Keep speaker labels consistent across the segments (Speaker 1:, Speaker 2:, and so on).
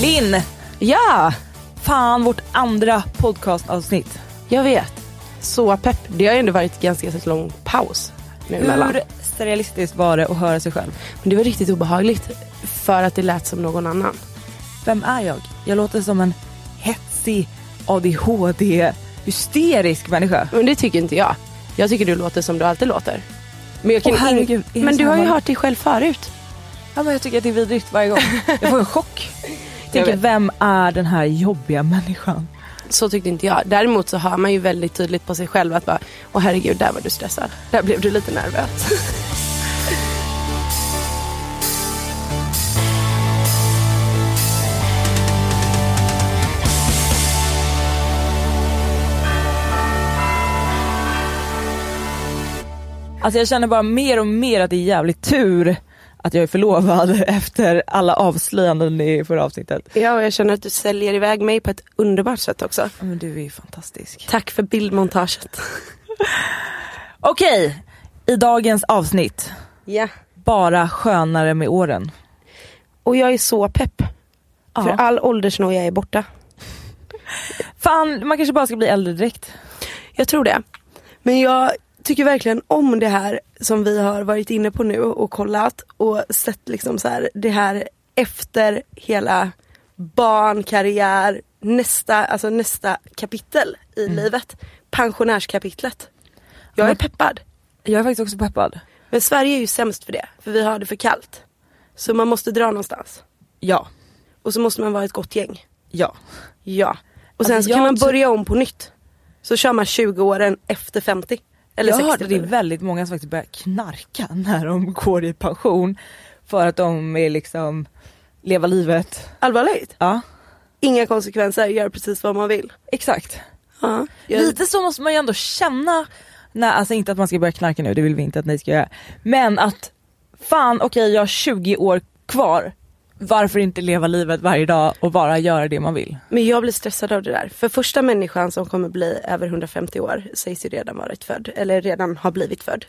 Speaker 1: Linn!
Speaker 2: Ja,
Speaker 1: Fan, vårt andra podcastavsnitt.
Speaker 2: jag vet. Så pepp. Det har ju ändå varit ganska så lång paus nu.
Speaker 1: Hur surrealistiskt var det att höra sig själv?
Speaker 2: Men det var riktigt obehagligt för att det lät som någon annan.
Speaker 1: Vem är jag? Jag låter som en hetsig ADHD hysterisk människa.
Speaker 2: Men det tycker inte jag. Jag tycker du låter som du alltid låter. Men, jag kan
Speaker 1: Åh, herregud,
Speaker 2: in... men du har ju hört dig själv förut.
Speaker 1: Ja, men jag tycker att det är vidrigt varje gång. Jag får en chock. Tänker, vem är den här jobbiga människan?
Speaker 2: Så tyckte inte jag. Däremot så hör man ju väldigt tydligt på sig själv att bara, åh herregud, där var du stressad. Där blev du lite nervös.
Speaker 1: Alltså jag känner bara mer och mer att det är jävligt tur att jag är förlovad efter alla avslöjanden i förra avsnittet.
Speaker 2: ja, och jag känner att du säljer iväg mig på ett underbart sätt också.
Speaker 1: Men du är ju fantastisk.
Speaker 2: Tack för bildmontaget.
Speaker 1: Okej, i dagens avsnitt,
Speaker 2: Ja.
Speaker 1: bara skönare med åren.
Speaker 2: Och jag är så pepp.
Speaker 1: Ja.
Speaker 2: För all åldersnoja är borta.
Speaker 1: Fan, man kanske bara ska bli äldre direkt.
Speaker 2: Jag tror det. Men jag tycker verkligen om det här som vi har varit inne på nu och kollat och sett liksom så här det här efter hela barnkarriär, nästa, alltså nästa kapitel i livet. Pensionärskapitlet. Jag är peppad.
Speaker 1: Jag är faktiskt också peppad.
Speaker 2: Men Sverige är ju sämst för det, för vi har det för kallt. Så man måste dra någonstans.
Speaker 1: Ja,
Speaker 2: Och så måste man vara ett gott gäng.
Speaker 1: ja.
Speaker 2: Ja. Och sen
Speaker 1: Alltså,
Speaker 2: så kan man börja om på nytt. Så kör man 20 åren efter 50. Eller
Speaker 1: jag
Speaker 2: 60.
Speaker 1: hörde det är väldigt många som faktiskt börjar knarka när de går i pension. För att de är liksom, leva livet.
Speaker 2: Allvarligt?
Speaker 1: Ja,
Speaker 2: Inga konsekvenser, gör precis vad man vill.
Speaker 1: exakt.
Speaker 2: Ja. Jag,
Speaker 1: Lite så måste man ju ändå känna, nej, alltså inte att man ska börja knarka nu, det vill vi inte att ni ska göra. Men att fan okej jag har 20 år kvar, varför inte leva livet varje dag och bara göra det man vill?
Speaker 2: Men jag blir stressad av det där. För första människan som kommer bli över 150 år sägs ju redan varit född. Eller redan har blivit född.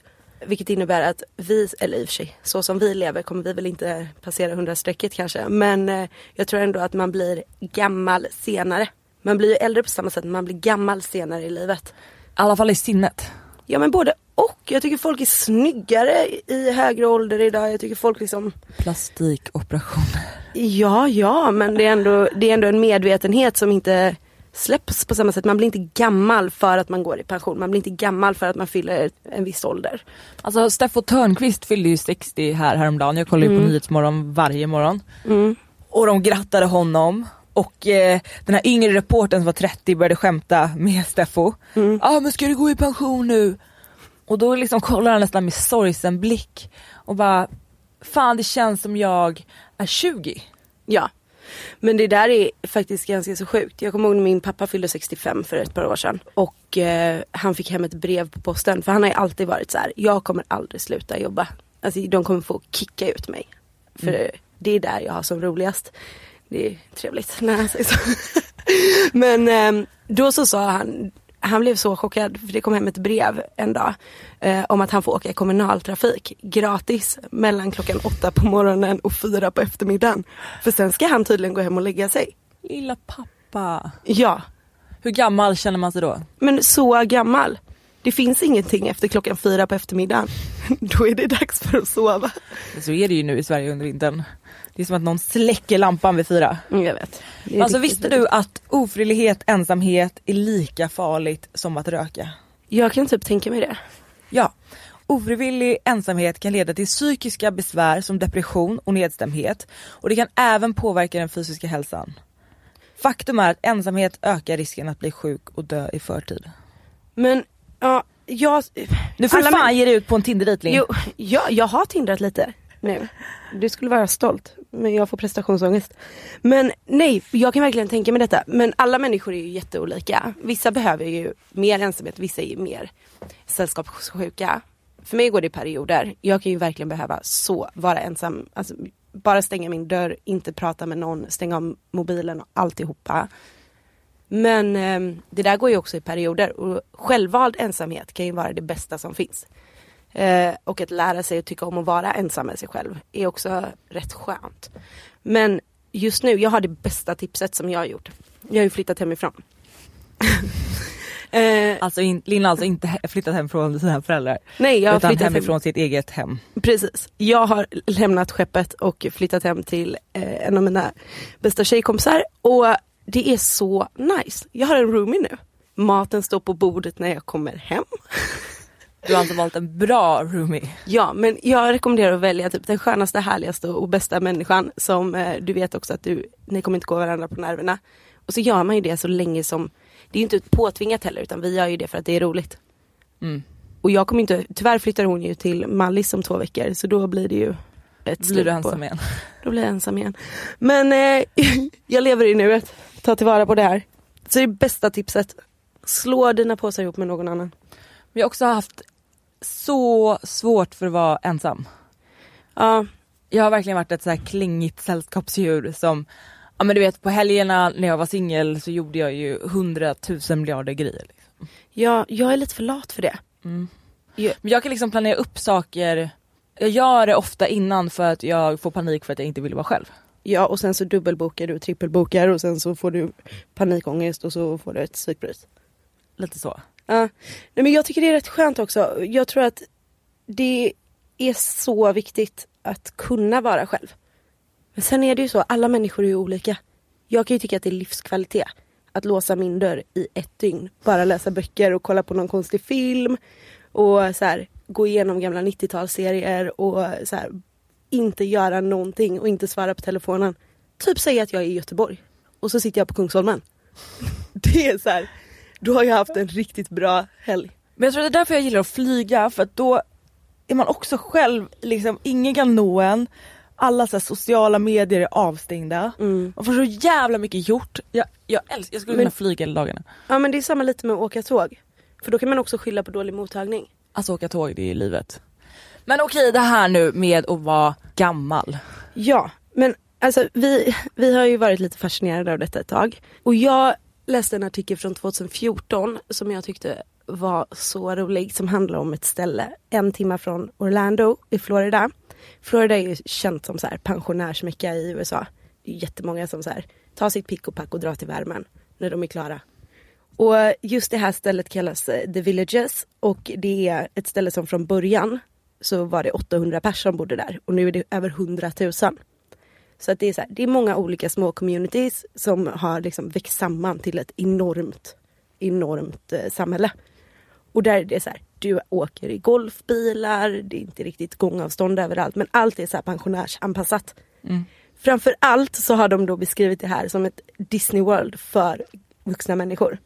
Speaker 2: Vilket innebär att vi, eller i och för sig, så som vi lever kommer vi väl inte passera 100-strecket kanske. Men eh, jag tror ändå att man blir gammal senare. Man blir ju äldre på samma sätt, men man blir gammal senare i livet.
Speaker 1: I alla fall i sinnet.
Speaker 2: Ja men både och. Jag tycker folk är snyggare i högre ålder idag. Jag tycker folk liksom
Speaker 1: Plastikoperationer.
Speaker 2: Ja, ja, men det är, ändå, det är ändå en medvetenhet som inte släpps på samma sätt. Man blir inte gammal för att man går i pension. Man blir inte gammal för att man fyller en viss ålder.
Speaker 1: Alltså Steffo Törnqvist fyllde ju 60 här häromdagen, jag kollar ju på Nyhetsmorgon varje morgon. Och de grattade honom och eh, den här yngre reportern som var 30 började skämta med Steffo. Ja ah, men ska du gå i pension nu? Och då liksom kollar han nästan med sorgsen blick och bara Fan det känns som jag är 20.
Speaker 2: Ja. Men det där är faktiskt ganska så sjukt. Jag kommer ihåg när min pappa fyllde 65 för ett par år sedan. Och eh, han fick hem ett brev på posten. För han har ju alltid varit så här. jag kommer aldrig sluta jobba. Alltså de kommer få kicka ut mig. För det är där jag har som roligast. Det är trevligt när han säger så. Men eh, då så sa han, han blev så chockad för det kom hem ett brev en dag eh, om att han får åka kommunaltrafik gratis mellan klockan åtta på morgonen och fyra på eftermiddagen. För sen ska han tydligen gå hem och lägga sig.
Speaker 1: Lilla pappa.
Speaker 2: Ja,
Speaker 1: Hur gammal känner man sig då?
Speaker 2: Men så gammal. Det finns ingenting efter klockan fyra på eftermiddagen. Då är det dags för att sova.
Speaker 1: Så är det ju nu i Sverige under vintern. Det är som att någon släcker lampan vid fyra.
Speaker 2: Mm, jag vet.
Speaker 1: Alltså visste du att ofrivillighet, ensamhet är lika farligt som att röka?
Speaker 2: Jag kan typ tänka mig det.
Speaker 1: Ja. Ofrivillig ensamhet kan leda till psykiska besvär som depression och nedstämdhet och det kan även påverka den fysiska hälsan. Faktum är att ensamhet ökar risken att bli sjuk och dö i förtid.
Speaker 2: Men ja, jag...
Speaker 1: Nu får du fan ge dig ut på en Tinder-dejtling.
Speaker 2: Jo, jag, jag har tindrat lite nu. Du skulle vara stolt, men jag får prestationsångest. Men nej, jag kan verkligen tänka mig detta. Men alla människor är ju jätteolika. Vissa behöver ju mer ensamhet, vissa är ju mer sällskapssjuka. För mig går det i perioder. Jag kan ju verkligen behöva så vara ensam. Alltså, bara stänga min dörr, inte prata med någon, stänga av mobilen och alltihopa. Men eh, det där går ju också i perioder och självvald ensamhet kan ju vara det bästa som finns. Eh, och att lära sig att tycka om att vara ensam med sig själv är också rätt skönt. Men just nu, jag har det bästa tipset som jag har gjort. Jag har ju flyttat hemifrån.
Speaker 1: eh, alltså in, Linn har alltså inte flyttat hem från sina föräldrar?
Speaker 2: Nej, jag har
Speaker 1: utan
Speaker 2: flyttat
Speaker 1: hemifrån
Speaker 2: hem.
Speaker 1: sitt eget hem?
Speaker 2: Precis. Jag har lämnat skeppet och flyttat hem till eh, en av mina bästa tjejkompisar. Och det är så nice. Jag har en roomie nu. Maten står på bordet när jag kommer hem.
Speaker 1: Du har alltså valt en bra roomie?
Speaker 2: Ja, men jag rekommenderar att välja typ den skönaste, härligaste och bästa människan som eh, du vet också att du, ni kommer inte gå varandra på nerverna. Och så gör man ju det så länge som, det är ju inte påtvingat heller utan vi gör ju det för att det är roligt.
Speaker 1: Mm.
Speaker 2: Och jag kommer inte, tyvärr flyttar hon ju till Mallis om två veckor så då blir det ju ett
Speaker 1: Blir du
Speaker 2: på-
Speaker 1: ensam igen?
Speaker 2: Då blir jag ensam igen. Men eh, jag lever i nuet, ta tillvara på det här. Så det är bästa tipset. Slå dina påsar ihop med någon annan.
Speaker 1: Vi har också haft så svårt för att vara ensam.
Speaker 2: Ja,
Speaker 1: Jag har verkligen varit ett så här klingigt sällskapsdjur som, ja men du vet på helgerna när jag var singel så gjorde jag ju hundratusen miljarder grejer. Liksom.
Speaker 2: ja, jag är lite för lat för det.
Speaker 1: Mm.
Speaker 2: Ja.
Speaker 1: Men jag kan liksom planera upp saker, jag gör det ofta innan för att jag får panik för att jag inte vill vara själv.
Speaker 2: Ja och sen så dubbelbokar du, trippelbokar och sen så får du panikångest och så får du ett psykbryt.
Speaker 1: Lite så.
Speaker 2: Ja. Nej, men jag tycker det är rätt skönt också. Jag tror att det är så viktigt att kunna vara själv. Men sen är det ju så, alla människor är ju olika. Jag kan ju tycka att det är livskvalitet att låsa min dörr i ett dygn. Bara läsa böcker och kolla på någon konstig film. Och så här, gå igenom gamla 90-talsserier och så här, inte göra någonting och inte svara på telefonen. Typ säga att jag är i Göteborg och så sitter jag på Kungsholmen. Det är så här, då har jag haft en riktigt bra helg.
Speaker 1: Men jag tror det är därför jag gillar att flyga för att då är man också själv, liksom ingen kan nå en. Alla så sociala medier är avstängda.
Speaker 2: Mm.
Speaker 1: Man får så jävla mycket gjort. Jag, jag, älskar, jag skulle
Speaker 2: Men-
Speaker 1: kunna flyga hela dagarna.
Speaker 2: Ja men det är samma lite med att åka tåg. För då kan man också skylla på dålig mottagning.
Speaker 1: Alltså åka tåg, det är ju livet. Men okej det här nu med att vara gammal.
Speaker 2: Ja, men alltså vi, vi har ju varit lite fascinerade av detta ett tag. Och jag läste en artikel från 2014 som jag tyckte var så rolig som handlar om ett ställe en timme från Orlando i Florida. Florida är ju känt som så här pensionärsmecka i USA. Det är jättemånga som så här tar sitt pick och pack och drar till värmen när de är klara. Och just det här stället kallas eh, The Villages och det är ett ställe som från början så var det 800 personer som bodde där och nu är det över 100 000. Så att det är så här, det är många olika små communities som har liksom växt samman till ett enormt, enormt eh, samhälle. Och där är det så här, du åker i golfbilar, det är inte riktigt gångavstånd överallt men allt är så här pensionärsanpassat. Framför allt så har de då beskrivit det här som ett Disney World för vuxna människor.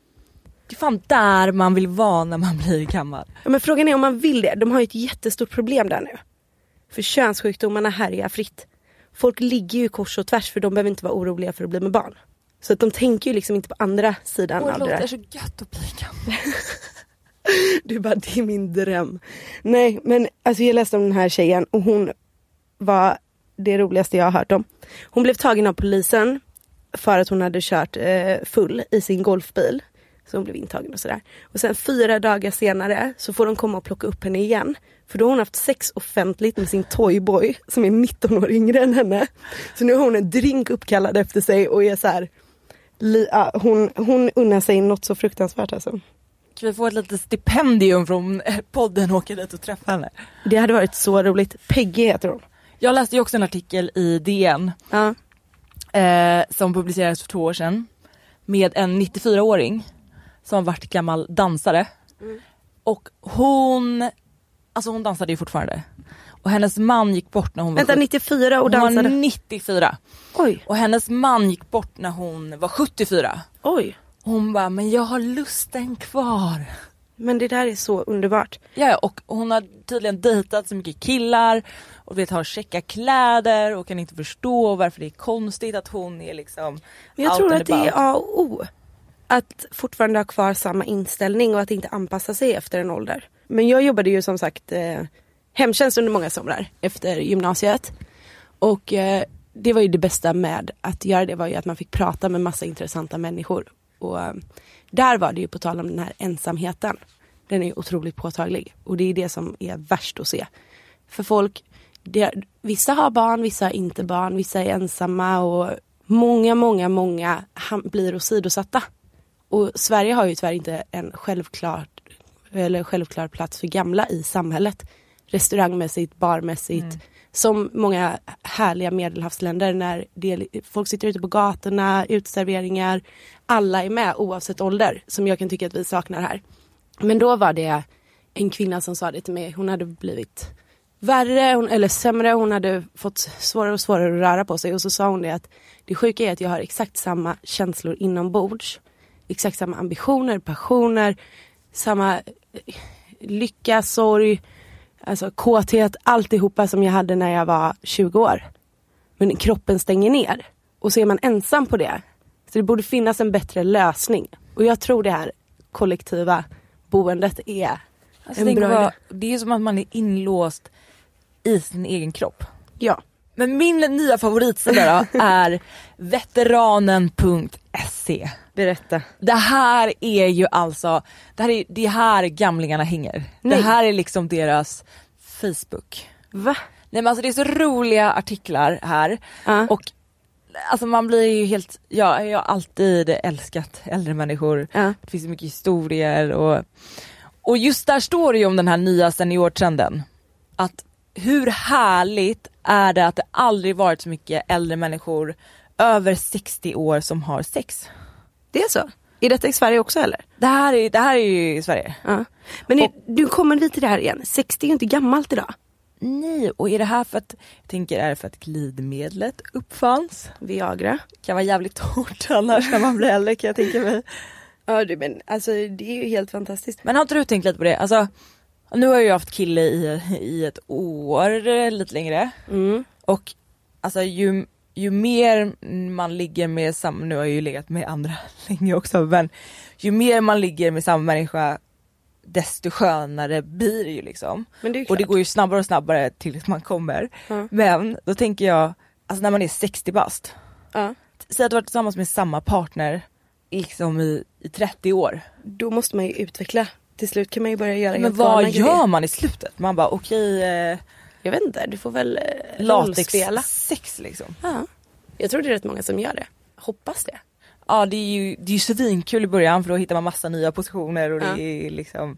Speaker 1: Det är fan där man vill vara när man blir gammal.
Speaker 2: Ja, men frågan är om man vill det. De har ju ett jättestort problem där nu. För könssjukdomarna härjar fritt. Folk ligger ju kors och tvärs för de behöver inte vara oroliga för att bli med barn. Så att de tänker ju liksom inte på andra sidan
Speaker 1: Åh, det låter så gött att bli gammal.
Speaker 2: Du bara, det är min dröm. Nej men alltså jag läste om den här tjejen och hon var det roligaste jag har hört om. Hon blev tagen av polisen för att hon hade kört eh, full i sin golfbil. Så hon blev intagen och sådär. Och sen fyra dagar senare så får de komma och plocka upp henne igen. För då har hon haft sex offentligt med sin toyboy som är 19 år yngre än henne. Så nu har hon en drink uppkallad efter sig och är så här li, ja, hon, hon unnar sig något så fruktansvärt alltså.
Speaker 1: Kan vi få ett litet stipendium från podden och åka dit och träffa henne?
Speaker 2: Det hade varit så roligt. Peggy heter hon.
Speaker 1: Jag läste ju också en artikel i DN
Speaker 2: Ja.
Speaker 1: eh, som publicerades för två år sedan med en 94-åring som har varit gammal dansare. Och hon, alltså hon dansade ju fortfarande. Och hennes man gick bort när hon var
Speaker 2: Vänta,
Speaker 1: sjut-
Speaker 2: 94 och
Speaker 1: Hon var
Speaker 2: dansade.
Speaker 1: 94
Speaker 2: Oj,
Speaker 1: och hennes man gick bort när hon var 74.
Speaker 2: oj.
Speaker 1: Hon bara, men jag har lusten kvar.
Speaker 2: Men det där är så underbart.
Speaker 1: Ja, och hon har tydligen dejtat så mycket killar och vet har checka kläder och kan inte förstå varför det är konstigt att hon är liksom
Speaker 2: Men jag tror att det är. A och O. Att fortfarande ha kvar samma inställning och att inte anpassa sig efter en ålder. Men jag jobbade ju som sagt eh, hemtjänst under många somrar efter gymnasiet. Och eh, det var ju det bästa med att göra det var ju att man fick prata med massa intressanta människor. Och eh, där var det ju på tal om den här ensamheten. Den är ju otroligt påtaglig och det är det som är värst att se. För folk, det, vissa har barn, vissa har inte barn, vissa är ensamma och många, många, många ham- blir åsidosatta. Och Sverige har ju tyvärr inte en självklar, eller självklar plats för gamla i samhället. Restaurangmässigt, barmässigt. Som många härliga medelhavsländer när det, folk sitter ute på gatorna, uteserveringar. Alla är med oavsett ålder som jag kan tycka att vi saknar här. Men då var det en kvinna som sa det till mig. Hon hade blivit värre hon, eller sämre. Hon hade fått svårare och svårare att röra på sig. Och så sa hon det att det sjuka är att jag har exakt samma känslor inombords. Exakt samma ambitioner, passioner, samma eh, lycka, sorg, alltså kåthet, alltihopa som jag hade när jag var 20 år. Men kroppen stänger ner. Och så är man ensam på det. Så det borde finnas en bättre lösning. Och jag tror det här kollektiva boendet är
Speaker 1: Alltså,
Speaker 2: en bra
Speaker 1: vad,
Speaker 2: idé.
Speaker 1: det är som att man är inlåst i sin egen kropp.
Speaker 2: Ja.
Speaker 1: Men min nya favoritsida då är veteranen.se.
Speaker 2: Berätta.
Speaker 1: Det här är ju alltså, det här är det är här gamlingarna hänger.
Speaker 2: Nej.
Speaker 1: Det här är liksom deras Facebook.
Speaker 2: Va?
Speaker 1: Nej men alltså det är så roliga artiklar här
Speaker 2: Ja.
Speaker 1: och alltså man blir ju helt, ja, jag har alltid älskat äldre människor.
Speaker 2: Ja.
Speaker 1: Det finns så mycket historier och, och just där står det ju om den här nya seniortrenden. Att hur härligt är det att det aldrig varit så mycket äldre människor över 60 år som har sex.
Speaker 2: Det är så? Är detta i Sverige också eller?
Speaker 1: Det här är, det här är ju i Sverige.
Speaker 2: Ja. Men är, du kommer vi till det här igen. 60 är ju inte gammalt idag.
Speaker 1: Nej, och är det här för att, jag tänker är det för att glidmedlet uppfanns?
Speaker 2: Viagra.
Speaker 1: Kan vara jävligt hårt annars när man blir äldre kan jag tänka mig.
Speaker 2: Ja du men alltså det är ju helt fantastiskt.
Speaker 1: Men har inte du tänkt lite på det? Alltså, nu har jag haft kille i, i ett år, lite längre.
Speaker 2: Mm.
Speaker 1: Och alltså ju, ju mer man ligger med samma, nu har jag ju legat med andra länge också, men ju mer man ligger med samma människa desto skönare blir det ju liksom.
Speaker 2: Det
Speaker 1: Och det går ju snabbare och snabbare tills man kommer.
Speaker 2: Ja.
Speaker 1: Men då tänker jag, alltså när man är 60 bast,
Speaker 2: Ja.
Speaker 1: säg att du varit tillsammans med samma partner liksom i, i 30 år.
Speaker 2: Då måste man ju utveckla. Till slut kan man ju börja göra
Speaker 1: Men vad gör
Speaker 2: grejer.
Speaker 1: man i slutet? Man bara okej, eh,
Speaker 2: Jag vet inte, du får väl eh, rollspela.
Speaker 1: latex-sex liksom.
Speaker 2: Ja. Jag tror det är rätt många som gör det. Hoppas det.
Speaker 1: Ja det är ju, det är ju svinkul i början för då hittar man massa nya positioner och det
Speaker 2: Ja.
Speaker 1: är liksom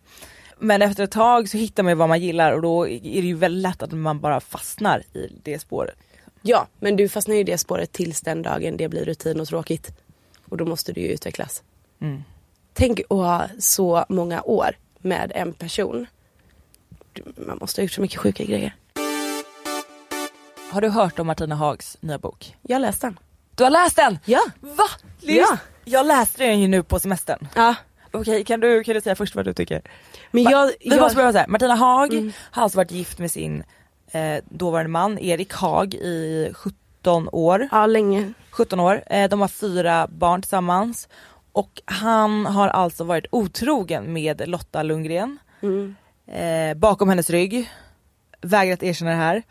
Speaker 1: Men efter ett tag så hittar man vad man gillar och då är det ju väldigt lätt att man bara fastnar i det spåret.
Speaker 2: Ja, men du fastnar ju i det spåret tills den dagen det blir rutin och tråkigt. Och då måste du ju utvecklas.
Speaker 1: Mm.
Speaker 2: Tänk att ha så många år med en person. Man måste ha gjort så mycket sjuka grejer.
Speaker 1: Har du hört om Martina Hags nya bok?
Speaker 2: Jag läste den.
Speaker 1: Du har läst den?
Speaker 2: Ja.
Speaker 1: Va?
Speaker 2: Ja.
Speaker 1: Jag läste den ju nu på semestern.
Speaker 2: Ja.
Speaker 1: Okej kan du, kan du säga först vad du tycker?
Speaker 2: Men jag...
Speaker 1: Vi
Speaker 2: jag
Speaker 1: måste börja så här. Martina Haag
Speaker 2: Mm.
Speaker 1: har alltså varit gift med sin eh, dåvarande man Erik Haag i 17 år.
Speaker 2: ja, länge.
Speaker 1: 17 år. Eh, de har fyra barn tillsammans. Och han har alltså varit otrogen med Lotta Lundgren.
Speaker 2: Mm.
Speaker 1: Eh, bakom hennes rygg. Vägrat erkänna det här.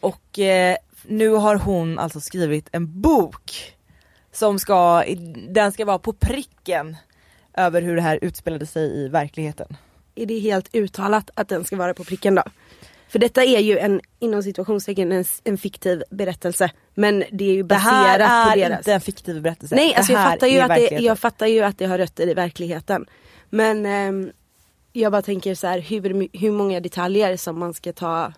Speaker 1: Och eh, nu har hon alltså skrivit en bok. Som ska, den ska vara på pricken över hur det här utspelade sig i verkligheten.
Speaker 2: Är det helt uttalat att den ska vara på pricken då? För detta är ju en, inom situationstecken, en, en fiktiv berättelse. Men det är ju
Speaker 1: Det här
Speaker 2: baserat
Speaker 1: är
Speaker 2: på deras.
Speaker 1: inte en fiktiv berättelse.
Speaker 2: Nej,
Speaker 1: Det
Speaker 2: alltså jag
Speaker 1: här
Speaker 2: fattar, ju
Speaker 1: är
Speaker 2: att det, jag fattar ju att det har rötter i verkligheten. Men ehm, jag bara tänker så här, hur, hur många detaljer som man ska ta.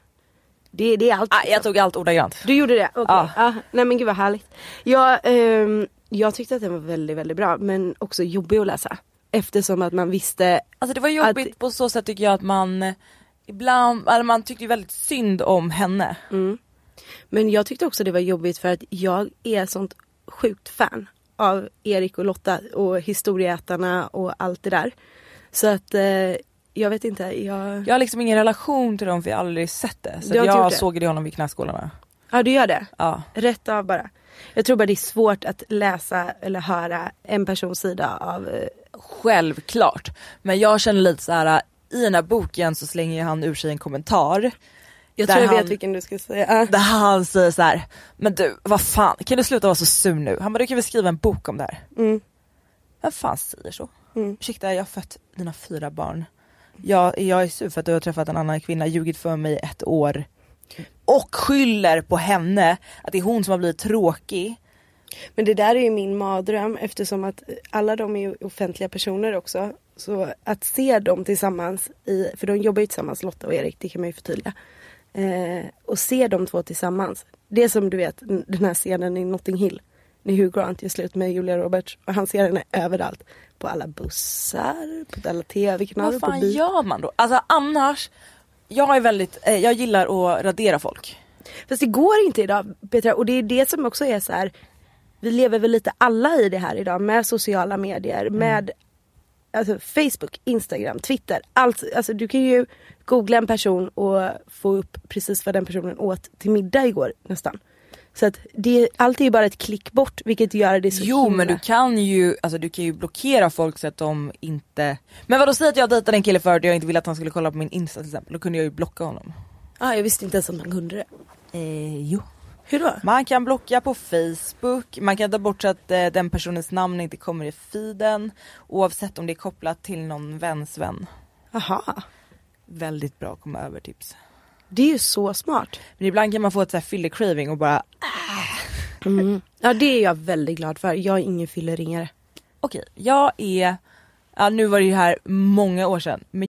Speaker 2: Det, det är allt.
Speaker 1: Ah, jag tog allt ordagrant.
Speaker 2: Du gjorde det? Okej.
Speaker 1: Ja.
Speaker 2: Ja. nej men gud vad härligt. Jag, ehm, jag tyckte att den var väldigt, väldigt bra men också jobbig att läsa. Eftersom att man visste
Speaker 1: Alltså det var jobbigt
Speaker 2: Att-
Speaker 1: på så sätt tycker jag att man eh, ibland, eller man tyckte ju väldigt synd om henne.
Speaker 2: Men jag tyckte också det var jobbigt för att jag är sånt sjukt fan av Erik och Lotta och historieätarna och allt det där. Så att eh, jag vet inte, jag...
Speaker 1: Jag har liksom ingen relation till dem för jag har aldrig sett det. Så jag
Speaker 2: det?
Speaker 1: såg det honom vid knäskålarna.
Speaker 2: Ja du gör det?
Speaker 1: Ja.
Speaker 2: Rätt av bara. Jag tror bara det är svårt att läsa eller höra en persons sida av... eh,
Speaker 1: Självklart. Men jag känner lite så här i den här boken så slänger han ur sig en kommentar.
Speaker 2: Jag tror jag
Speaker 1: han-
Speaker 2: vet vilken du ska säga.
Speaker 1: Där han säger så här, men du vad fan kan du sluta vara så sur nu? Han bara du kan väl skriva en bok om det här.
Speaker 2: Mm.
Speaker 1: Vem fan säger så?
Speaker 2: Mm.
Speaker 1: Ursäkta jag har fött dina fyra barn. Jag, jag är sur för att du har träffat en annan kvinna, ljugit för mig ett år. Och skyller på henne, att det är hon som har blivit tråkig.
Speaker 2: Men det där är ju min mardröm eftersom att alla de är ju offentliga personer också. Så att se dem tillsammans, i, för de jobbar ju tillsammans Lotta och Erik, det kan man ju förtydliga. Eh, och se de två tillsammans. Det är som du vet den här scenen i Notting Hill. När Hugh Grant gör slut med Julia Roberts och han ser henne överallt. På alla bussar, på alla tv-kanaler,
Speaker 1: Vad fan gör man då? Alltså annars, jag är väldigt, eh, jag gillar att radera folk.
Speaker 2: Fast det går inte idag Petra och det är det som också är så här. Vi lever väl lite alla i det här idag med sociala medier, med alltså, Facebook, Instagram, Twitter. Allt, alltså, du kan ju googla en person och få upp precis vad den personen åt till middag igår nästan. Så att det, allt är ju bara ett klick bort vilket gör det så
Speaker 1: Jo
Speaker 2: himla...
Speaker 1: men du kan ju, alltså du kan ju blockera folk så att de inte Men vadå säg att jag dejtade en kille för att jag inte ville att han skulle kolla på min insta till exempel, då kunde jag ju blocka honom.
Speaker 2: ah, jag visste inte ens att man kunde det.
Speaker 1: Eh, jo.
Speaker 2: Hur då?
Speaker 1: Man kan blocka på Facebook, man kan ta bort så att eh, den personens namn inte kommer i feeden oavsett om det är kopplat till någon väns vän.
Speaker 2: Aha.
Speaker 1: Väldigt bra att komma över tips.
Speaker 2: Det är ju så smart.
Speaker 1: Men ibland kan man få ett så här fylle-craving och bara
Speaker 2: Mm. Ja det är jag väldigt glad för. Jag är ingen fylleringare.
Speaker 1: okej, jag är, ja nu var det ju här många år sedan, men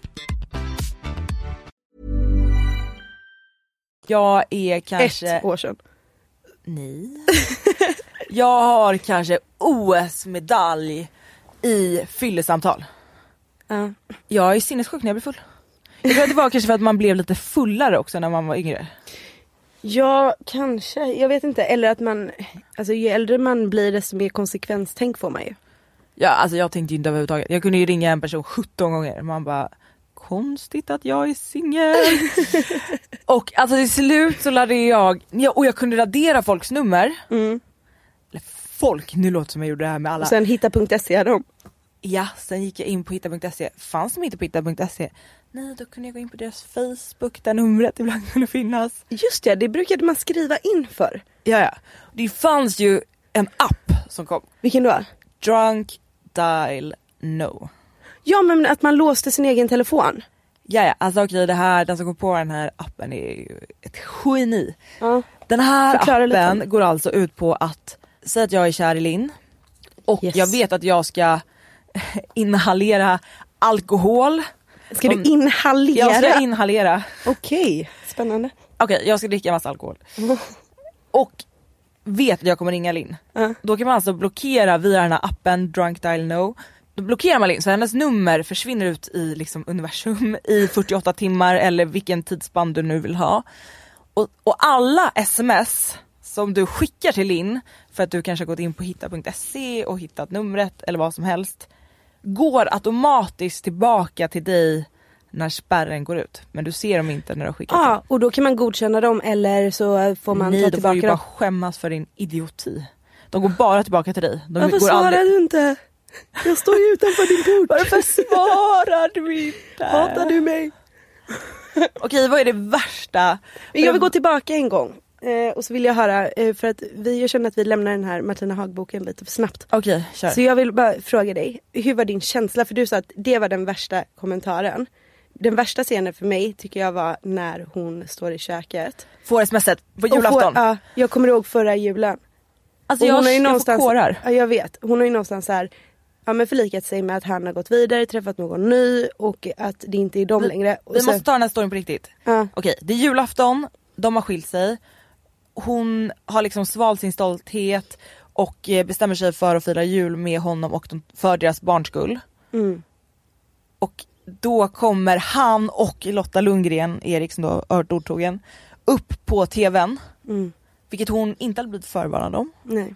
Speaker 1: jag är kanske...
Speaker 2: Ett år sedan.
Speaker 1: Nej. jag har kanske OS-medalj i fyllesamtal.
Speaker 2: Ja.
Speaker 1: Jag är sinnessjuk när jag blir full. Jag tror att det var kanske för att man blev lite fullare också när man var yngre.
Speaker 2: Ja, kanske. Jag vet inte. Eller att man, alltså ju äldre man blir desto mer konsekvenstänk får man ju.
Speaker 1: Ja, alltså jag tänkte ju inte överhuvudtaget. Jag kunde ju ringa en person 17 gånger. Man bara, konstigt att jag är singel. och alltså till slut så lärde jag, ja, och jag kunde radera folks nummer. Eller folk, nu låter det som jag gjorde det här med alla.
Speaker 2: Och sen hitta.se dem.
Speaker 1: Ja, sen gick jag in på hitta.se. Fanns de inte på hitta.se? Nej, då kunde jag gå in på deras Facebook där numret ibland kunde finnas.
Speaker 2: Just det, det brukade man skriva in för.
Speaker 1: Ja, ja. Det fanns ju en app som kom.
Speaker 2: Vilken då?
Speaker 1: Drunk Dial No.
Speaker 2: Ja men att man låste sin egen telefon.
Speaker 1: Ja, ja, alltså okej det här, den som kom på den här appen är ju ett geni.
Speaker 2: Ja.
Speaker 1: Den här
Speaker 2: Förklara lite.
Speaker 1: appen går alltså ut på att, säga att jag är kär i Linn och
Speaker 2: Yes.
Speaker 1: jag vet att jag ska inhalera alkohol.
Speaker 2: Ska du inhalera?
Speaker 1: Jag ska inhalera.
Speaker 2: Okej, spännande.
Speaker 1: Okej, jag ska dricka massa alkohol. Och vet att jag kommer ringa Linn.
Speaker 2: Ja.
Speaker 1: Då kan man alltså blockera via den här appen Drunk Dial No. Då blockerar man Linn så hennes nummer försvinner ut i liksom universum i 48 timmar eller vilken tidsspann du nu vill ha. Och, och alla sms som du skickar till Linn för att du kanske har gått in på hitta.se och hittat numret eller vad som helst går automatiskt tillbaka till dig när spärren går ut. Men du ser dem inte när du har skickat dem.
Speaker 2: Ja, och då kan man godkänna dem eller så får man
Speaker 1: Nej
Speaker 2: ta
Speaker 1: då får du ju
Speaker 2: tillbaka
Speaker 1: bara
Speaker 2: dem.
Speaker 1: skämmas för din idioti. De går bara tillbaka till dig. De
Speaker 2: Varför svarar
Speaker 1: aldrig...
Speaker 2: du inte? Jag står ju utanför din port.
Speaker 1: Varför svarar du inte?
Speaker 2: Hatar du mig?
Speaker 1: Okej vad är det värsta?
Speaker 2: Men Jag vill gå tillbaka en gång. Eh, och så vill jag höra, eh, för att vi, jag känner att vi lämnar den här Martina Haag-boken lite för snabbt.
Speaker 1: Okej kör.
Speaker 2: Så jag vill bara fråga dig, hur var din känsla? För du sa att det var den värsta kommentaren. Den värsta scenen för mig tycker jag var när hon står i köket.
Speaker 1: Får smset på julafton.
Speaker 2: Ja, jag kommer ihåg förra julen.
Speaker 1: alltså
Speaker 2: Och
Speaker 1: jag,
Speaker 2: hon har ju
Speaker 1: jag
Speaker 2: någonstans,
Speaker 1: får kårar.
Speaker 2: Ja, jag vet. Hon har ju någonstans så här, ja, men förlikat sig med att han har gått vidare, träffat någon ny och att det inte är dem längre. Och
Speaker 1: Vi
Speaker 2: så-
Speaker 1: måste ta den här storyn på riktigt.
Speaker 2: ja.
Speaker 1: Okej det är julafton, de har skilt sig. Hon har liksom svalt sin stolthet och eh, bestämmer sig för att fira jul med honom och de, för deras barns skull.
Speaker 2: Mm.
Speaker 1: Och då kommer han och Lotta Lundgren, Erik som då har hört ordtågen, upp på tvn.
Speaker 2: Mm.
Speaker 1: Vilket hon inte hade blivit förvarnad om.
Speaker 2: Nej.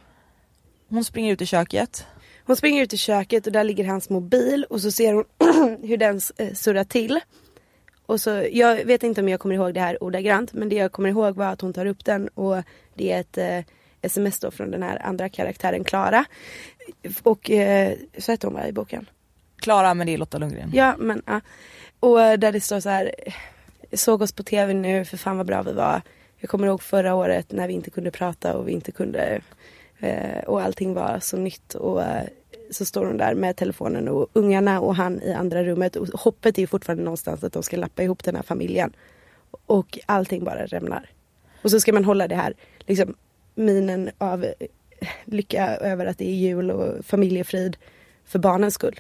Speaker 1: Hon springer ut i köket.
Speaker 2: Hon springer ut i köket och där ligger hans mobil och så ser hon hur den eh, surrar till. Och så, jag vet inte om jag kommer ihåg det här ordagrant men det jag kommer ihåg var att hon tar upp den och det är ett eh, sms då från den här andra karaktären Klara. Och eh, så heter hon va i boken?
Speaker 1: Klara men det är Lotta Lundgren.
Speaker 2: Ja men ja. Och där det står så här. Såg oss på tv nu, för fan vad bra vi var. Jag kommer ihåg förra året när vi inte kunde prata och vi inte kunde och allting var så nytt och eh, så står hon där med telefonen och ungarna och han i andra rummet och hoppet är fortfarande någonstans att de ska lappa ihop den här familjen. Och allting bara rämnar. Och så ska man hålla det här liksom minen av eh, lycka över att det är jul och familjefrid för barnens skull.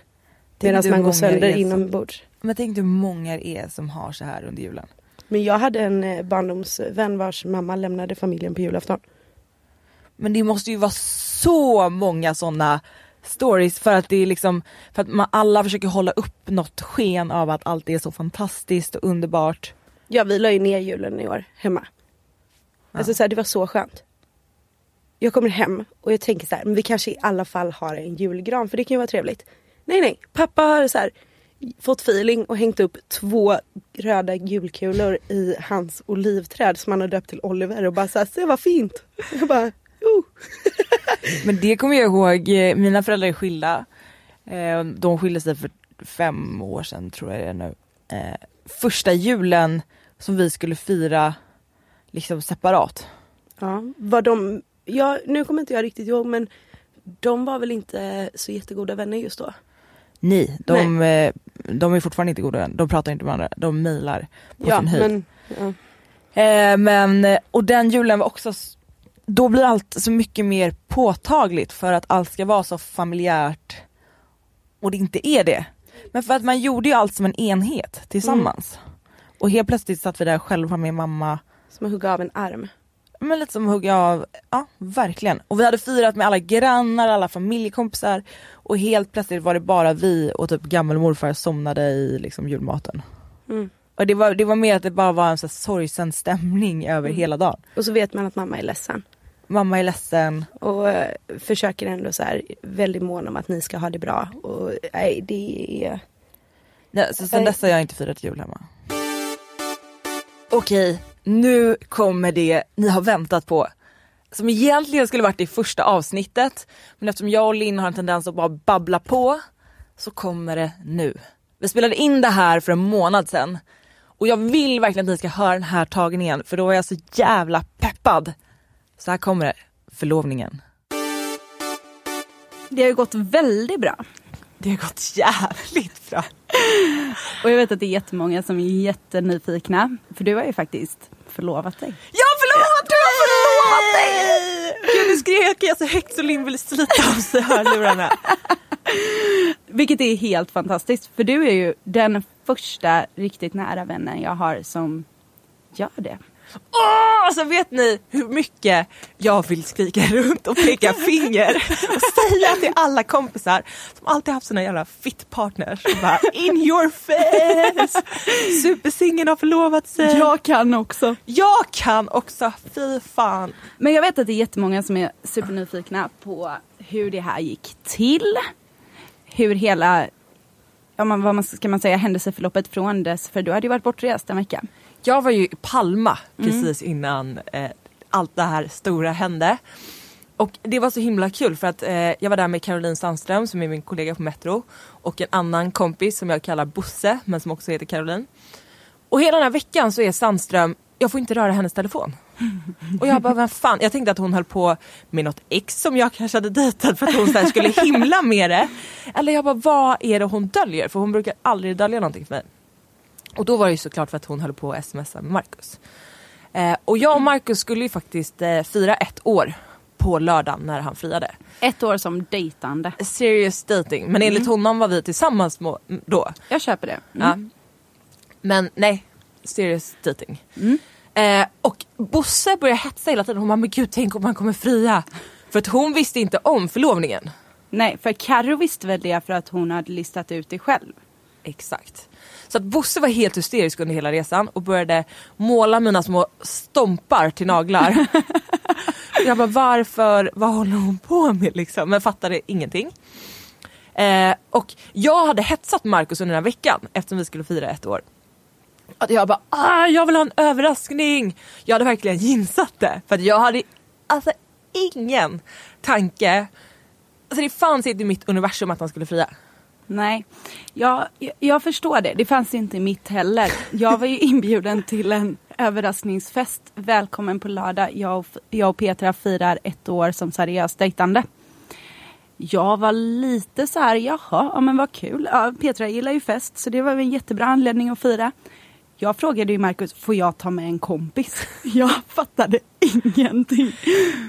Speaker 2: Medan man går sönder
Speaker 1: som-
Speaker 2: inombords.
Speaker 1: Men tänk hur många det är som har så här under julen.
Speaker 2: Men jag hade en eh, barndomsvän vars mamma lämnade familjen på julafton.
Speaker 1: Men det måste ju vara så många sådana stories för att det är liksom, för att man alla försöker hålla upp något sken av att allt är så fantastiskt och underbart.
Speaker 2: Ja vi la ju ner julen i år hemma. Alltså så här, det var så skönt. Jag kommer hem och jag tänker så här, men vi kanske i alla fall har en julgran för det kan ju vara trevligt. Nej nej, pappa har så här fått feeling och hängt upp två röda julkulor i hans olivträd som han har döpt till Oliver och bara så här, se vad fint. Jag bara.
Speaker 1: Men det kommer jag ihåg, eh, mina föräldrar är skilda. Eh, De skilde sig för fem år sedan tror jag det är nu. Eh, Första julen som vi skulle fira liksom separat.
Speaker 2: Ja, var de, ja nu kommer inte jag riktigt ihåg men de var väl inte så jättegoda vänner just då.
Speaker 1: Nej, de, eh, de är fortfarande inte goda vänner. De pratar inte med varandra, de mejlar på
Speaker 2: ja,
Speaker 1: sin höjd.
Speaker 2: men ja.
Speaker 1: Eh, men, och den julen var också, då blir allt så mycket mer påtagligt för att allt ska vara så familjärt och det inte är det. Men för att man gjorde ju allt som en enhet tillsammans. Och helt plötsligt satt vi där själva med mamma,
Speaker 2: som att hugga av en arm.
Speaker 1: men lite som att hugga av, ja verkligen. Och vi hade firat med alla grannar, alla familjekompisar och helt plötsligt var det bara vi och typ gammelmorfar somnade i liksom julmaten.
Speaker 2: Mm.
Speaker 1: Och det var, det var mer att det bara var en så sorgsen stämning över hela dagen.
Speaker 2: Och så vet man att mamma är ledsen.
Speaker 1: Mamma är ledsen.
Speaker 2: Och eh, försöker ändå så här väldigt mån om att ni ska ha det bra. Och nej det är...
Speaker 1: Ja, så sen
Speaker 2: Nej.
Speaker 1: dess har jag inte firat jul hemma. Okej, nu kommer det ni har väntat på. Som egentligen skulle varit i första avsnittet. Men eftersom jag och Linn har en tendens att bara babbla på. så kommer det nu. Vi spelade in det här för en månad sedan och jag vill verkligen att ni ska höra den här tagningen för då är jag så jävla peppad. Så här kommer det, förlovningen.
Speaker 3: Det har ju gått väldigt bra.
Speaker 1: Det har gått jävligt bra.
Speaker 3: Och jag vet att det är jättemånga som är jättenyfikna. För du har ju faktiskt förlovat dig.
Speaker 1: Jag har förlovat! Du har förlovat dig! Gud nu skrek jag så högt så Linn ville slita av sig hörlurarna.
Speaker 3: Vilket är helt fantastiskt. För du är ju den första riktigt nära vännen jag har som gör det.
Speaker 1: Åh, alltså vet ni hur mycket jag vill skrika runt och peka finger och säga till alla kompisar som alltid haft sina jävla fittpartners och bara in your face! Supersingeln har förlovat sig.
Speaker 3: Jag kan också.
Speaker 1: Jag kan också, fy fan.
Speaker 3: Men jag vet att det är jättemånga som är supernyfikna på hur det här gick till. Hur hela, ja, man, vad man, ska man säga, händelseförloppet från dess, för du hade ju varit bortrest en vecka.
Speaker 1: Jag var ju i Palma precis innan eh, allt det här stora hände. Och det var så himla kul för att eh, jag var där med Caroline Sandström som är min kollega på Metro och en annan kompis som jag kallar Bosse men som också heter Caroline. Och hela den här veckan så är Sandström, jag får inte röra hennes telefon. Och jag bara, vem fan? Jag tänkte att hon höll på med något ex som jag kanske hade dejtat för att hon sen skulle himla med det. Eller jag bara, vad är det hon döljer? För hon brukar aldrig dölja någonting för mig. Och då var det ju såklart för att hon höll på att smsa med Marcus. Eh, och jag och Marcus skulle ju faktiskt eh, fira ett år på lördagen när han friade.
Speaker 3: Ett år som dejtande.
Speaker 1: Serious dating. Men enligt honom var vi tillsammans då.
Speaker 3: Jag köper det.
Speaker 1: Ja. Men nej, serious dating. Eh, och Bosse började hetsa hela tiden. Hon bara, men gud tänk om han kommer fria. För att hon visste inte om förlovningen.
Speaker 3: Nej, för Carro visste väl det för att hon hade listat ut det själv.
Speaker 1: Exakt. Så att Bosse var helt hysterisk under hela resan och började måla mina små stompar till naglar. jag bara varför, vad håller hon på med liksom? Men fattade ingenting. Eh, och jag hade hetsat Markus under den här veckan eftersom vi skulle fira ett år. Att jag bara ah, jag vill ha en överraskning. Jag hade verkligen ginsat det. För att jag hade alltså ingen tanke. Alltså det fanns inte i mitt universum att han skulle fria.
Speaker 3: Nej, jag, jag, förstår det. Det fanns inte i mitt heller. Jag var ju inbjuden till en överraskningsfest. Välkommen på lördag. Jag och, jag och Petra firar ett år som seriöst dejtande. Jag var lite så här, jaha, ja, men vad kul. Ja, Petra gillar ju fest så det var väl en jättebra anledning att fira. Jag frågade ju Markus, får jag ta med en kompis? Jag fattade ingenting.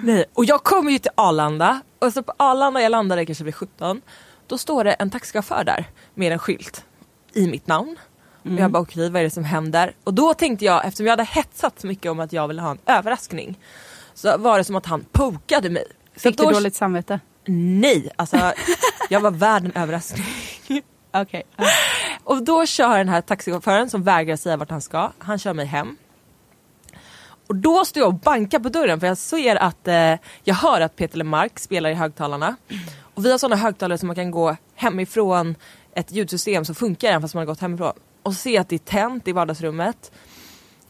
Speaker 1: Nej, och jag kommer ju till Arlanda och så på Arlanda, jag landade kanske vid 17. Då står det en taxichaufför där med en skylt i mitt namn. Och jag bara okej vad är det som händer? Och då tänkte jag, eftersom jag hade hetsat så mycket om att jag ville ha en överraskning. Så var det som att han pokade mig. Så
Speaker 3: Fick
Speaker 1: då,
Speaker 3: du dåligt samvete?
Speaker 1: Nej, alltså jag var värd en överraskning.
Speaker 3: Okej.
Speaker 1: Och då kör den här taxichauffören som vägrar säga vart han ska, han kör mig hem. Och då står jag och bankar på dörren för jag ser att eh, jag hör att Peter Lemark spelar i högtalarna. Och vi har sådana högtalare som man kan gå hemifrån ett ljudsystem som funkar även fast man har gått hemifrån. Och se att det är tänt i vardagsrummet.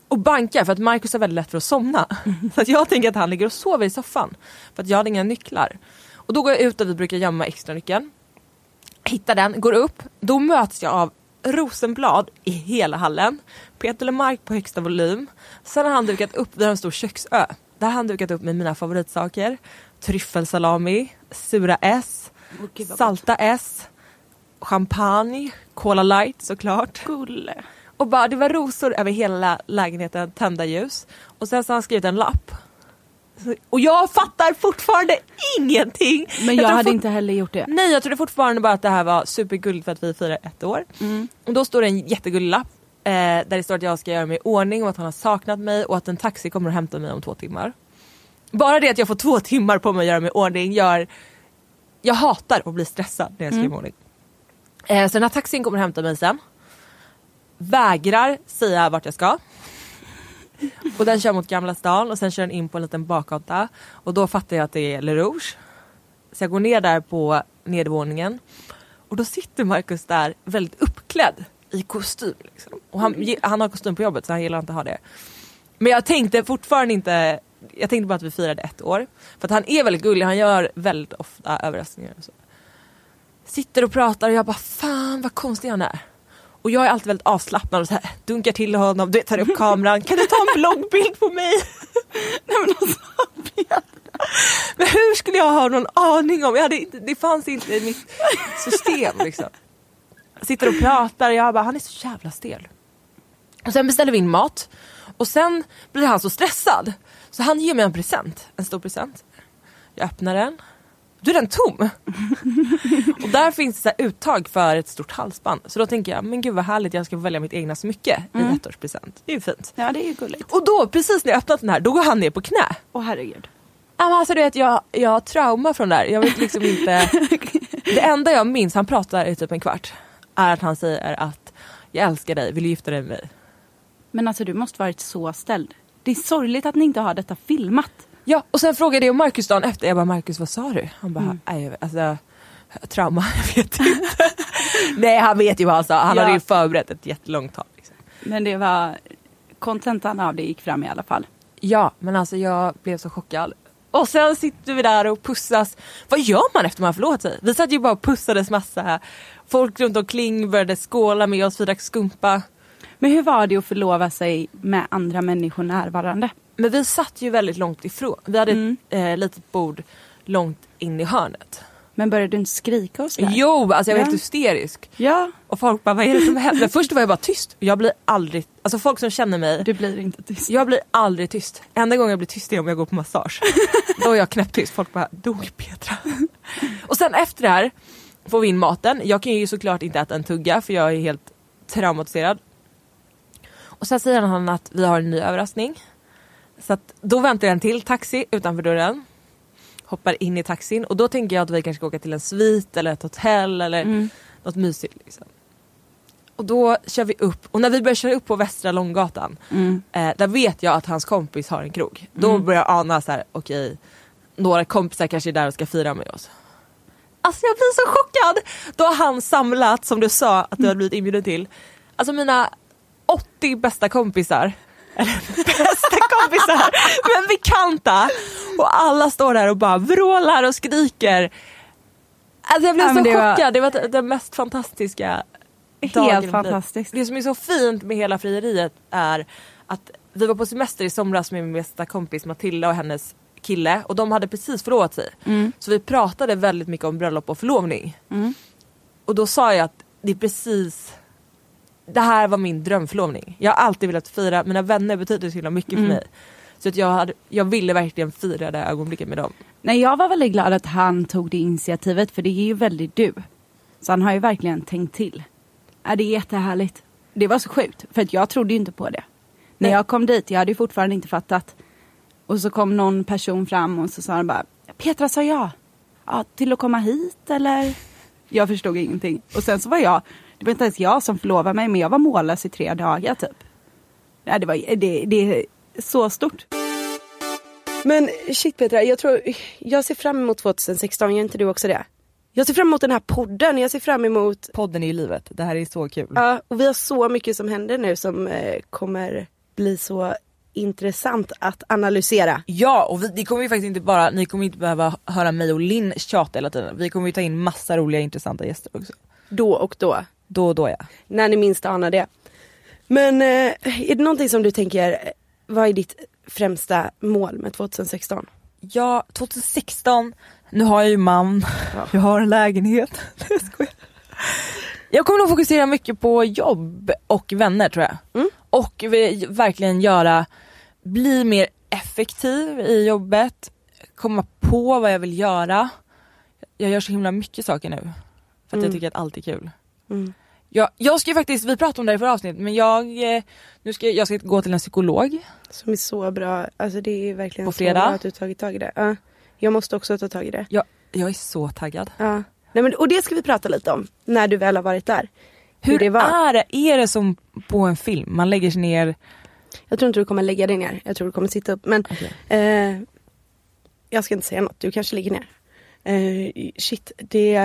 Speaker 1: Och bankar för att Marcus har väldigt lätt för att somna. Så att jag tänker att han ligger och sover i soffan. För att jag hade inga nycklar. Och då går jag ut och vi brukar gömma extra nyckeln. Hittar den, går upp. Då möts jag av Rosenblad i hela hallen. Peter Lemark på högsta volym. Sen har han dukat upp, vi har en stor köksö. Där har han dukat upp med mina favoritsaker. Tryffelsalami, sura S, salta S, champagne, Cola light såklart.
Speaker 3: Gulle.
Speaker 1: Och bara, det var rosor över hela lägenheten, tända ljus. Och sen så har han skrivit en lapp. Och jag fattar fortfarande ingenting.
Speaker 3: Men jag,
Speaker 1: tror
Speaker 3: hade inte heller gjort det.
Speaker 1: Nej jag trodde fortfarande bara att det här var supergulligt för att vi firar ett år. Och då står det en jättegullig lapp eh, där det står att jag ska göra mig i ordning och att han har saknat mig och att en taxi kommer att hämta mig om två timmar. Bara det att jag får två timmar på mig att göra mig i ordning gör... Jag hatar att bli stressad när jag ska mig i ordning. Eh, så den här taxin kommer att hämta mig sen. Vägrar säga vart jag ska. Och den kör mot Gamla stan och sen kör den in på en liten bakgata. Och då fattar jag att det är Le Rouge. Så jag går ner där på nedervåningen. Och då sitter Markus där väldigt uppklädd i kostym. Liksom. Och han, han har kostym på jobbet så han gillar inte att ha det. Men jag tänkte fortfarande inte, jag tänkte bara att vi firade ett år. För att han är väldigt gullig, han gör väldigt ofta överraskningar. Och så. sitter och pratar och jag bara fan vad konstig han är. Och jag är alltid väldigt avslappnad och så här, dunkar till honom, du tar upp kameran. Kan du ta en bloggbild på mig? Nej men alltså Men hur skulle jag ha någon aning om? Jag hade, inte- det fanns inte i mitt system liksom. Sitter och pratar och jag bara, han är så jävla stel. Och sen beställer vi in mat och sen blir han så stressad så han ger mig en present, en stor present. Jag öppnar den, då är den tom. och där finns det uttag för ett stort halsband. Så då tänker jag, men gud vad härligt jag ska få välja mitt egna smycke i en ettårspresent. Det är ju fint.
Speaker 3: Ja det är ju gulligt.
Speaker 1: Och då, precis när jag öppnat den här, då går han ner på knä.
Speaker 3: Åh herregud.
Speaker 1: Ja, men alltså du vet jag, jag har trauma från det här. Jag vet liksom inte. Det enda jag minns, han pratar i typ en kvart, är att han säger att jag älskar dig, vill du gifta dig med mig?
Speaker 3: Men alltså du måste varit så ställd. Det är sorgligt att ni inte har detta filmat.
Speaker 1: Ja, och sen frågade jag Markus dagen efter, jag bara Markus vad sa du? Han bara, nej jag vet, alltså trauma, jag vet inte. nej han vet ju vad han sa, han
Speaker 3: Ja.
Speaker 1: hade ju förberett ett jättelångt tal. Liksom.
Speaker 3: Men det var, kontentan av det gick fram i alla fall.
Speaker 1: Ja, men alltså jag blev så chockad. Och sen sitter vi där och pussas. Vad gör man efter man har förlovat sig? Vi satt ju bara och pussades massa. Folk runt omkring började skåla med oss, vi drack skumpa.
Speaker 3: Men hur var det att förlova sig med andra människor närvarande?
Speaker 1: Men vi satt ju väldigt långt ifrån. Vi hade
Speaker 3: Mm.
Speaker 1: ett eh, litet bord långt in i hörnet.
Speaker 3: Men började du inte skrika och sådär?
Speaker 1: Jo, alltså jag var
Speaker 3: Ja.
Speaker 1: helt hysterisk.
Speaker 3: Ja,
Speaker 1: Och folk bara, vad är det som händer? Först var jag bara tyst. Jag blir aldrig, alltså folk som känner mig,
Speaker 3: du blir inte tyst.
Speaker 1: jag blir aldrig tyst. Enda gången jag blir tyst är om jag går på massage. Då är jag knäpptyst. Folk bara, dog Petra? Och sen efter det här får vi in maten. Jag kan ju såklart inte äta en tugga för jag är helt traumatiserad. Och sen säger han att vi har en ny överraskning. Så att då väntar en till taxi utanför dörren. Hoppar in i taxin och då tänker jag att vi kanske ska åka till en svit eller ett hotell eller
Speaker 3: Mm.
Speaker 1: något mysigt. Liksom. Och då kör vi upp och när vi börjar köra upp på Västra Långgatan
Speaker 3: Mm.
Speaker 1: eh, där vet jag att hans kompis har en krog. Då börjar jag ana så här, okej några kompisar kanske är där och ska fira med oss. Alltså jag blir så chockad! Då har han samlat, som du sa att du hade blivit inbjuden till, alltså mina 80 bästa kompisar. Eller bästa kompisar, men bekanta. Och alla står där och bara vrålar och skriker. Alltså jag blev
Speaker 3: Ja,
Speaker 1: så
Speaker 3: det var-
Speaker 1: chockad, det var det- det mest fantastiska dagen
Speaker 3: Helt fantastiskt.
Speaker 1: Det som är så fint med hela frieriet är att vi var på semester i somras med min bästa kompis Matilda och hennes kille och de hade precis förlovat sig.
Speaker 3: Mm.
Speaker 1: Så vi pratade väldigt mycket om bröllop och förlovning.
Speaker 3: Mm.
Speaker 1: Och då sa jag att det är precis det här var min drömförlovning. Jag har alltid velat fira, mina vänner betyder så himla mycket
Speaker 3: Mm.
Speaker 1: för mig. Så att jag, hade, jag ville verkligen fira det här ögonblicket med dem.
Speaker 3: Nej, jag var väldigt glad att han tog det initiativet för det är ju väldigt du. Så han har ju verkligen tänkt till. Ja, det är jättehärligt. Det var så sjukt för att jag trodde ju inte på det. När
Speaker 1: Nej.
Speaker 3: jag kom dit, jag hade ju fortfarande inte fattat. Och så kom någon person fram och så sa han bara Petra sa ja. ja. Till att komma hit eller? Jag förstod ingenting. Och sen så var jag, det var inte ens jag som förlovade mig men jag var mållös i tre dagar typ. Ja, det, var, det, det är så stort.
Speaker 2: Men shit Petra, jag tror, jag ser fram emot 2016, gör inte du också det? Jag ser fram emot den här podden, jag ser fram emot,
Speaker 1: Podden är ju livet, det här är så kul.
Speaker 2: ja, och vi har så mycket som händer nu som eh, kommer bli så intressant att analysera.
Speaker 1: Ja och vi, det kommer ju faktiskt inte bara, ni kommer inte behöva höra mig och Linn tjata hela tiden. Vi kommer ju ta in massa roliga intressanta gäster också.
Speaker 2: Då och då,
Speaker 1: Då och då ja.
Speaker 2: när ni minst anar det. Men eh, är det någonting som du tänker, eh, vad är ditt främsta mål med 2016?
Speaker 1: Ja, 2016, nu har jag ju man, jag har en lägenhet. Jag. Jag kommer nog fokusera mycket på jobb och vänner tror jag.
Speaker 2: Mm.
Speaker 1: Och vi- verkligen göra, bli mer effektiv i jobbet, komma på vad jag vill göra. Jag gör så himla mycket saker nu. För att jag tycker att allt är kul.
Speaker 2: Mm.
Speaker 1: Jag, jag ska faktiskt, vi pratade om det i förra avsnittet, men jag, eh, nu ska, jag ska gå till en psykolog.
Speaker 2: Som är så bra, alltså det är verkligen
Speaker 1: På
Speaker 2: så
Speaker 1: fredag?
Speaker 2: bra att du tagit tag i det. Ja. Jag måste också ta tag i det.
Speaker 1: Jag, jag är så taggad.
Speaker 2: Ja. Nej, men, och det ska vi prata lite om när du väl har varit där. Hur, det var.
Speaker 1: är det? Är det som på en film? Man lägger sig ner.
Speaker 2: Jag tror inte du kommer lägga dig ner, jag tror du kommer sitta upp. Men eh, jag ska inte säga något, du kanske ligger ner. Eh, shit, det,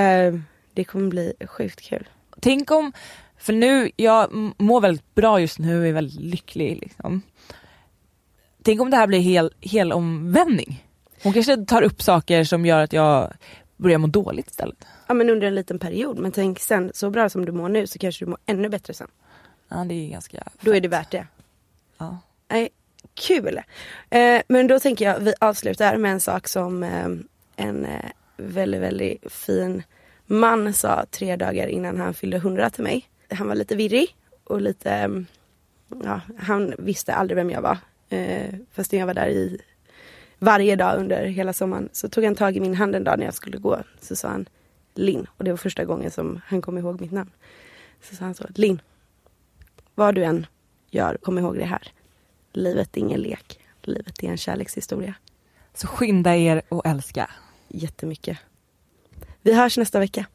Speaker 2: det kommer bli sjukt kul.
Speaker 1: Tänk om, för nu, jag mår väldigt bra just nu, är väldigt lycklig liksom. Tänk om det här blir hel, hel omvändning. Hon kanske tar upp saker som gör att jag börja må dåligt istället.
Speaker 2: Ja men under en liten period. Men tänk sen, så bra som du mår nu så kanske du mår ännu bättre sen.
Speaker 1: Ja det är ganska
Speaker 2: Då är det värt det.
Speaker 1: Ja.
Speaker 2: Nej, kul. Eh, men då tänker jag vi avslutar med en sak som eh, en eh, väldigt, väldigt fin man sa tre dagar innan han fyllde 100 till mig. Han var lite virrig och lite, eh, ja, han visste aldrig vem jag var. Eh, fast jag var där i varje dag under hela sommaren. Så tog han tag i min hand en dag när jag skulle gå. Så sa han Linn. Och det var första gången som han kom ihåg mitt namn. Så sa han så, Linn. Vad du än gör, kom ihåg det här. Livet är ingen lek. Livet är en kärlekshistoria.
Speaker 1: Så skynda er och älska.
Speaker 2: Jättemycket. Vi hörs nästa vecka.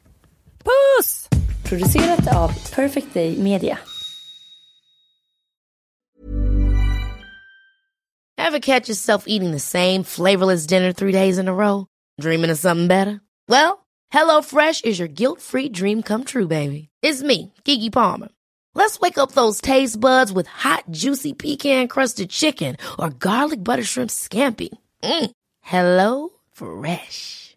Speaker 1: Puss!
Speaker 4: Producerat av Perfect Day Media.
Speaker 5: Ever catch yourself eating the same flavorless dinner three days in a row? Dreaming of something better? Well, hello fresh is your guilt-free dream come true, baby. It's me, Gigi Palmer. Let's wake up those taste buds with hot, juicy pecan-crusted chicken or garlic butter shrimp scampi. Mm. Hello Fresh.